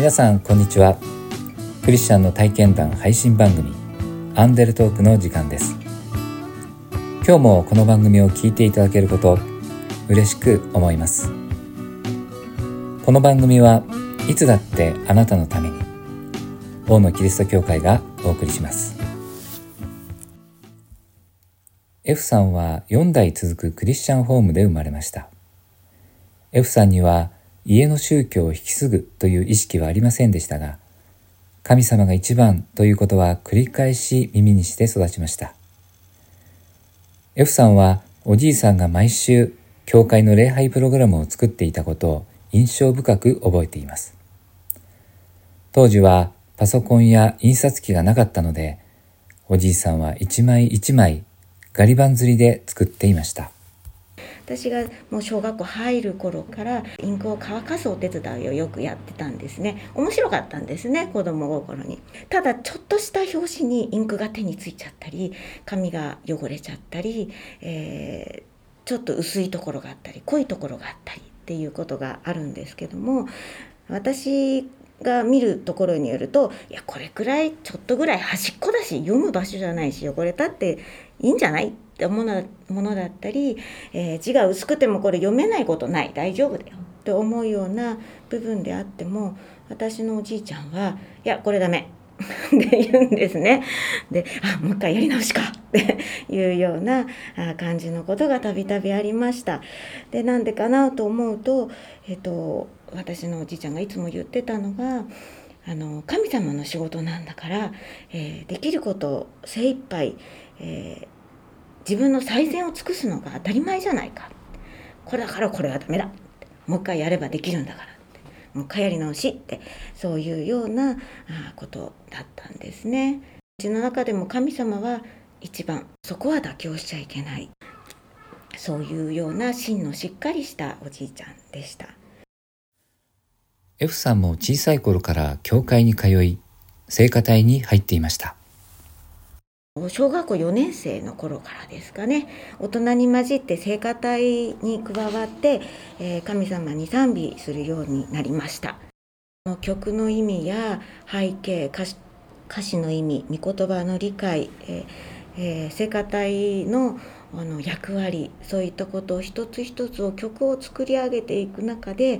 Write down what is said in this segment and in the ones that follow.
皆さんこんにちは。クリスチャンの体験談配信番組アンデルトークの時間です。今日もこの番組を聞いていただけること嬉しく思います。この番組はいつだってあなたのために大野キリスト教会がお送りします。F さんは4代続くクリスチャンホームで生まれました。F さんには家の宗教を引き継ぐという意識はありませんでしたが、神様が一番ということは繰り返し耳にして育ちました。F さんはおじいさんが毎週教会の礼拝プログラムを作っていたことを印象深く覚えています。当時はパソコンや印刷機がなかったので、おじいさんは一枚一枚ガリ版釣りで作っていました。私がもう小学校入る頃からインクを乾かすお手伝いをよくやってたんですね。面白かったんですね子供心に。ただちょっとした拍子にインクが手についちゃったり紙が汚れちゃったり、えー、ちょっと薄いところがあったり濃いところがあったりっていうことがあるんですけども私が見るところによるといやこれくらいちょっとぐらい端っこだし読む場所じゃないし汚れたっていいんじゃない？って思うものだったり、えー、字が薄くてもこれ読めないことない大丈夫だよって思うような部分であっても私のおじいちゃんはいやこれダメ って言うんですね。で、あ、もう一回やり直しかっていうような感じのことがたびたびありました。で、なんでかなと思うと、えっと、私のおじいちゃんがいつも言ってたのが、あの神様の仕事なんだから、えー、できることを精一杯、えー自分の最善を尽くすのが当たり前じゃないか。これだからこれはダメだ。もう一回やればできるんだから。もう一回やり直しってそういうようなことだったんですね。うちの中でも神様は一番そこは妥協しちゃいけない。そういうような芯のしっかりしたおじいちゃんでした。F さんも小さい頃から教会に通い聖歌隊に入っていました。小学校4年生の頃からですかね大人に混じって聖歌隊に加わって、えー、神様に賛美するようになりました曲の意味や背景歌詞歌詞の意味御言葉の理解、えーえー、聖歌隊のあの役割そういったことを一つ一つを曲を作り上げていく中で、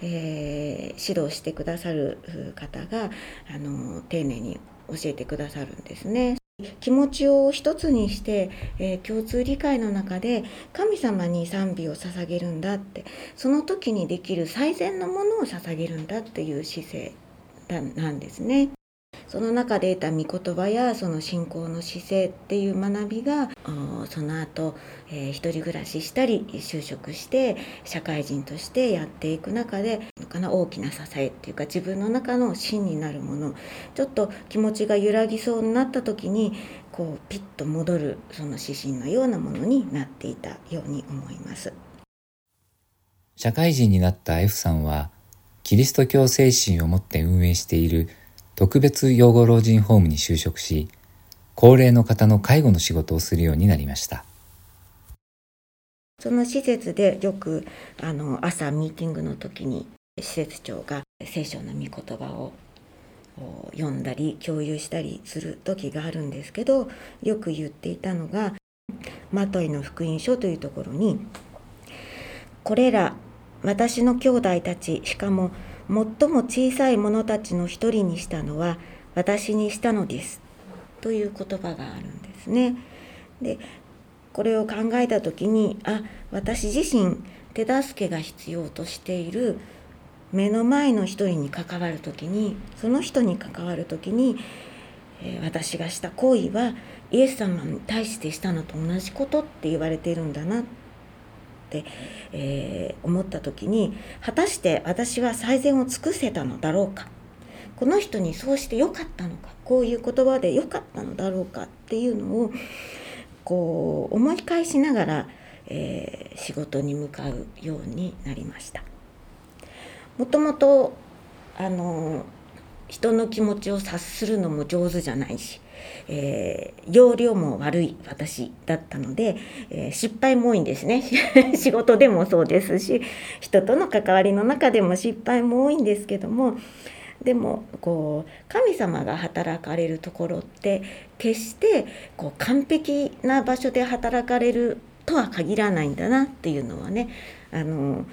えー、指導してくださる方があの丁寧に教えてくださるんですね。気持ちを一つにして、えー、共通理解の中で神様に賛美を捧げるんだってその時にできる最善のものを捧げるんだっていう姿勢なんですね。その中で得た御言葉やその信仰の姿勢っていう学びがその後、えー、一人暮らししたり就職して社会人としてやっていく中でかな大きな支えっていうか自分の中の芯になるものちょっと気持ちが揺らぎそうになった時にこうピッと戻るその指針のようなものになっていたように思います。社会人になった F さんはキリスト教精神を持って運営している特別養護老人ホームに就職し、高齢の方の介護の仕事をするようになりました。その施設でよくあの朝ミーティングの時に施設長が聖書の御言葉を読んだり共有したりする時があるんですけどよく言っていたのがマトイの福音書というところに「これら私の兄弟たちしかも最も小さい者たちの一人にしたのは私にしたのですという言葉があるんですね。でこれを考えた時にあ私自身手助けが必要としている目の前の一人に関わる時にその人に関わる時に、え、私がした行為はイエス様に対してしたのと同じことって言われているんだなって、えー、思った時に果たして私は最善を尽くせたのだろうか？この人にそうしてよかったのか？こういう言葉でよかったのだろうか？っていうのをこう思い返しながら、えー、仕事に向かうようになりました。もともとあの人の気持ちを察するのも上手じゃないしえー、容量も悪い私だったので、えー、失敗も多いんですね。仕事でもそうですし人との関わりの中でも失敗も多いんですけどもでもこう神様が働かれるところって決してこう完璧な場所で働かれるとは限らないんだなっていうのはねあの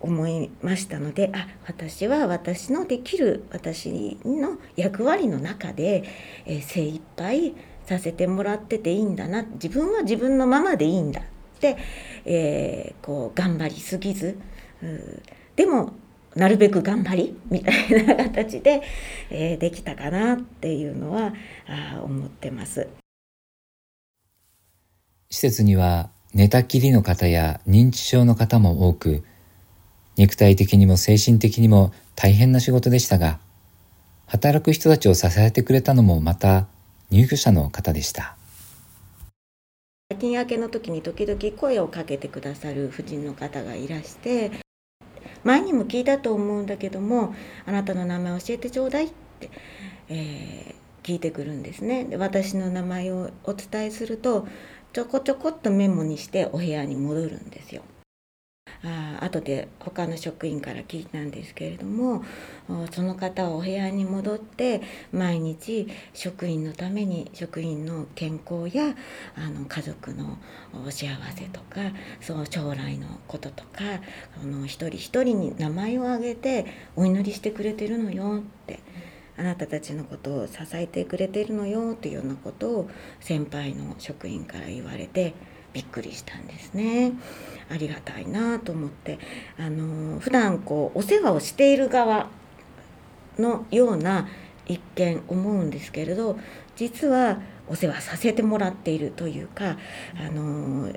思いましたのであ私は私のできる私の役割の中で、えー、精一杯させてもらってていいんだな自分は自分のままでいいんだって、えー、こう頑張りすぎずでもなるべく頑張りみたいな形で、えー、できたかなっていうのはあ思ってます。施設には寝たきりの方や認知症の方も多く肉体的にも精神的にも大変な仕事でしたが働く人たちを支えてくれたのもまた入居者の方でした。夜勤明けの時に時々声をかけてくださる婦人の方がいらして前にも聞いたと思うんだけどもあなたの名前教えてちょうだいって、えー、聞いてくるんですね。で私の名前をお伝えするとちょこちょこっとメモにしてお部屋に戻るんですよ。あ後で他の職員から聞いたんですけれどもその方はお部屋に戻って毎日職員のために職員の健康やあの家族の幸せとかその将来のこととかあの一人一人に名前を挙げてお祈りしてくれてるのよってあなたたちのことを支えてくれてるのよっていうようなことを先輩の職員から言われてびっくりしたんですね。ありがたいなと思ってあの普段こうお世話をしている側のような一見思うんですけれど実はお世話させてもらっているというかあの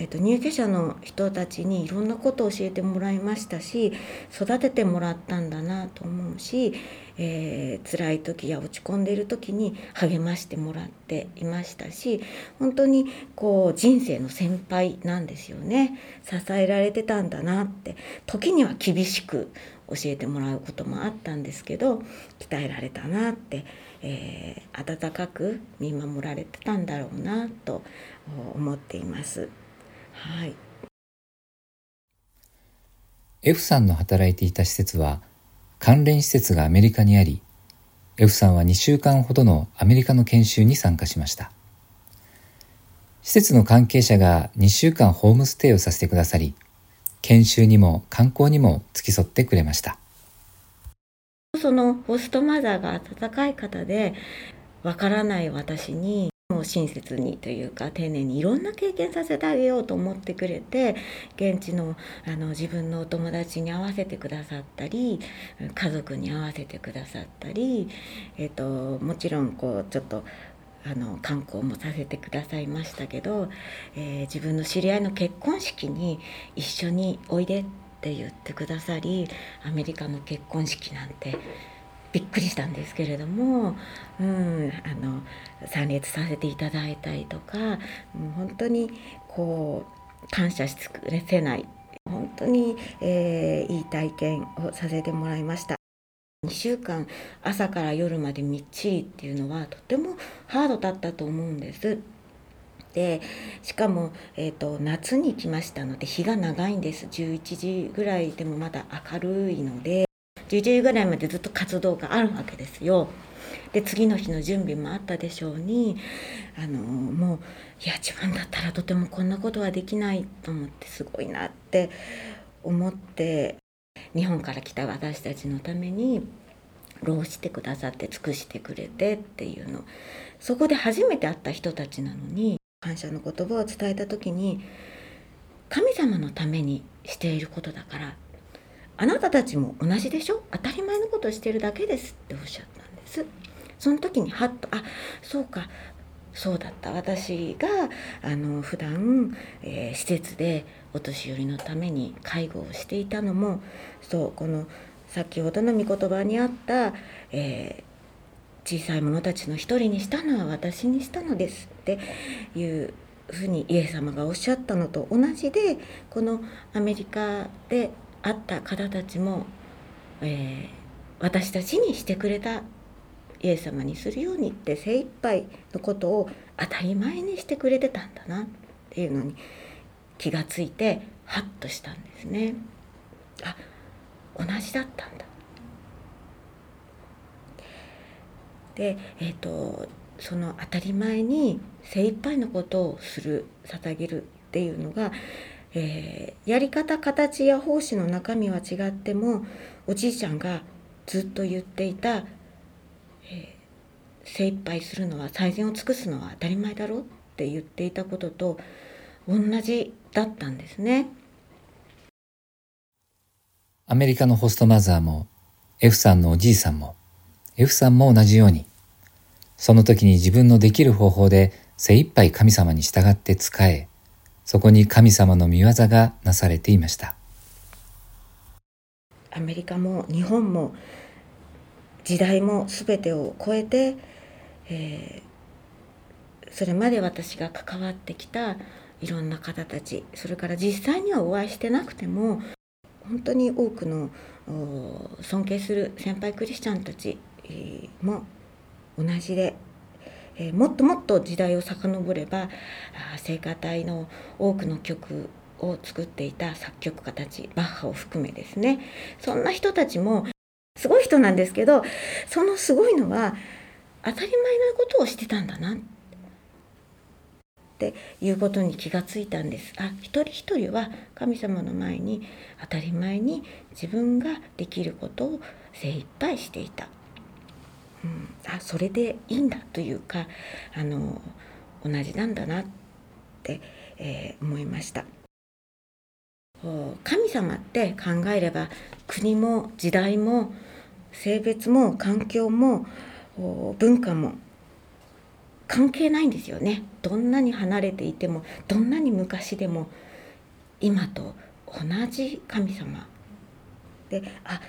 えっと、入居者の人たちにいろんなことを教えてもらいましたし育ててもらったんだなと思うし、えー、辛い時や落ち込んでいる時に励ましてもらっていましたし本当にこう人生の先輩なんですよね支えられてたんだなって時には厳しく教えてもらうこともあったんですけど鍛えられたなって、えー、温かく見守られてたんだろうなと思っています。はい。F さんの働いていた施設は関連施設がアメリカにあり F さんは2週間ほどのアメリカの研修に参加しました。施設の関係者が2週間ホームステイをさせてくださり研修にも観光にも付き添ってくれました。そのホストマザーが温かい方でわからない私にもう親切にというか丁寧にいろんな経験させてあげようと思ってくれて現地のあの自分のお友達に合わせてくださったり家族に合わせてくださったり、えーと、もちろんこうちょっとあの観光もさせてくださいましたけど、えー、自分の知り合いの結婚式に一緒においでって言ってくださりアメリカの結婚式なんてびっくりしたんですけれども、うん、あの参列させていただいたりとかもう本当にこう感謝し尽くせない本当に、えー、いい体験をさせてもらいました。2週間朝から夜までみっちりっていうのはとてもハードだったと思うんです。でしかも、えーと、夏に来ましたので日が長いんです11時ぐらいでもまだ明るいので11時ぐらいまでずっと活動があるわけですよ。で次の日の準備もあったでしょうにあのもういや自分だったらとてもこんなことはできないと思ってすごいなって思って日本から来た私たちのために労してくださって尽くしてくれてっていうのそこで初めて会った人たちなのに感謝の言葉を伝えた時に神様のためにしていることだからあなたたちも同じでしょ？当たり前のことをしてるだけですっておっしゃったんです。その時にハッとあそうか。そうだった。私があの普段、えー、施設でお年寄りのために介護をしていたのもそうこの先ほどの御言葉にあった、えー、小さい者たちの一人にしたのは私にしたのですっていうふうにイエス様がおっしゃったのと同じでこのアメリカで会った方たちも、えー、私たちにしてくれたイエス様にするようにって精一杯のことを当たり前にしてくれてたんだなっていうのに気がついてハッとしたんですね。あ同じだったんだで、えーと、その当たり前に精一杯のことをする捧げるっていうのが、えー、やり方形や奉仕の中身は違ってもおじいちゃんがずっと言っていた、えー、精一杯するのは最善を尽くすのは当たり前だろって言っていたことと同じだったんですね。アメリカのホストマザーも F さんのおじいさんも F さんも同じようにその時に自分のできる方法で精一杯神様に従って仕えそこに神様の見業がなされていました。アメリカも日本も時代も全てを超えて、えー、それまで私が関わってきたいろんな方たちそれから実際にはお会いしてなくても本当に多くの尊敬する先輩クリスチャンたちも同じで、えー、もっともっと時代を遡れば聖歌隊の多くの曲を作っていた作曲家たちバッハを含めですね。そんな人たちもすごい人なんですけどそのすごいのは当たり前のことをしてたんだなっていうことに気がついたんです。あ一人一人は神様の前に当たり前に自分ができることを精一杯していた、うん、あそれでいいんだというかあの同じなんだなって、えー、思いました。神様って考えれば国も時代も性別も環境も文化も関係ないんですよね。どんなに離れていてもどんなに昔でも今と同じ神様。であ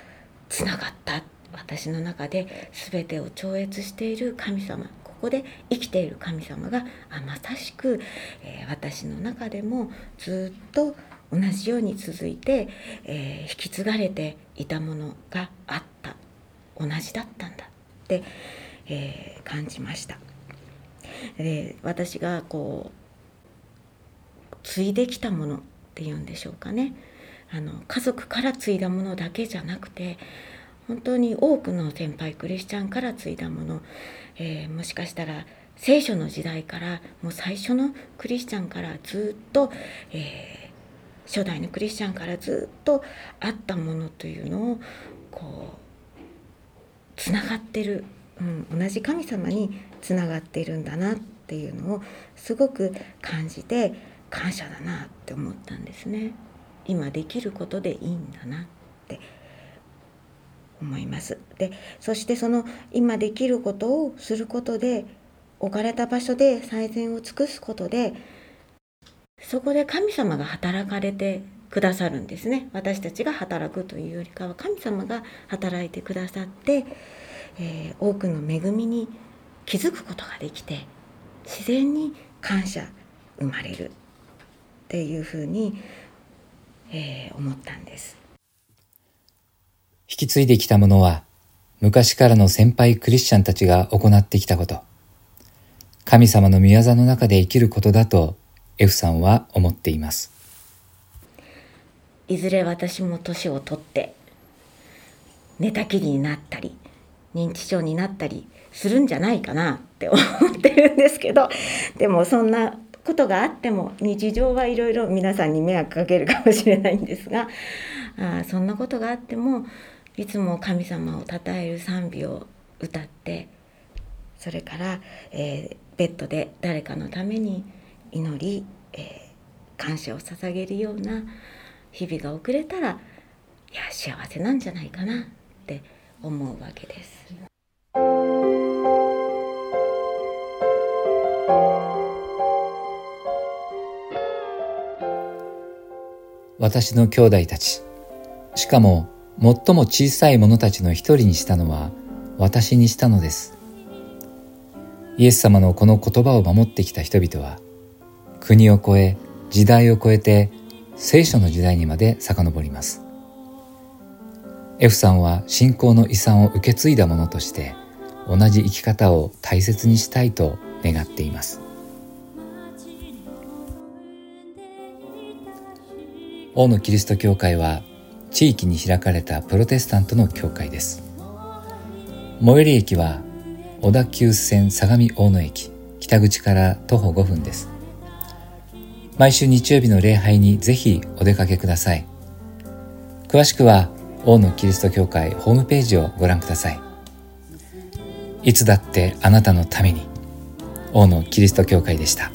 つながったっ私の中で全てを超越している神様ここで生きている神様がまさしく、えー、私の中でもずっと同じように続いて、えー、引き継がれていたものがあった。同じだったんだ。って、えー、感じました。で私がこう継いできたものっていうんでしょうかね。あの家族から継いだものだけじゃなくて本当に多くの先輩クリスチャンから継いだもの、えー、もしかしたら聖書の時代からもう最初のクリスチャンからずっと、えー、初代のクリスチャンからずっとあったものというのをこうつながってる、うん、同じ神様につながっているんだなっていうのをすごく感じて感謝だなって思ったんですね。今できることでいいんだなって思います。でそしてその今できることをすることで置かれた場所で最善を尽くすことでそこで神様が働かれてくださるんですね私たちが働くというよりかは神様が働いてくださって、えー、多くの恵みに気づくことができて自然に感謝生まれるっていうふうに、えー、思ったんです引き継いできたものは昔からの先輩クリスチャンたちが行ってきたこと。神様の御業の中で生きることだと F さんは思っています。いずれ私も年を取って寝たきりになったり認知症になったりするんじゃないかなって思ってるんですけどでもそんなことがあっても日常はいろいろ皆さんに迷惑かけるかもしれないんですがあそんなことがあってもいつも神様をたたえる賛美を歌ってそれから、えー、ベッドで誰かのために祈り、えー、感謝を捧げるような日々が送れたらいや幸せなんじゃないかなって思うわけです。私の兄弟たち、しかも最も小さい者たちの一人にしたのは私にしたのです。イエス様のこの言葉を守ってきた人々は、国を超え、時代を超えて、聖書の時代にまで遡ります。F さんは信仰の遺産を受け継いだものとして、同じ生き方を大切にしたいと願っています。大野キリスト教会は地域に開かれたプロテスタントの教会です。最寄り駅は小田急線相模大野駅北口から徒歩5分です。毎週日曜日の礼拝にぜひお出かけください。詳しくは大野キリスト教会ホームページをご覧ください。いつだってあなたのために大野キリスト教会でした。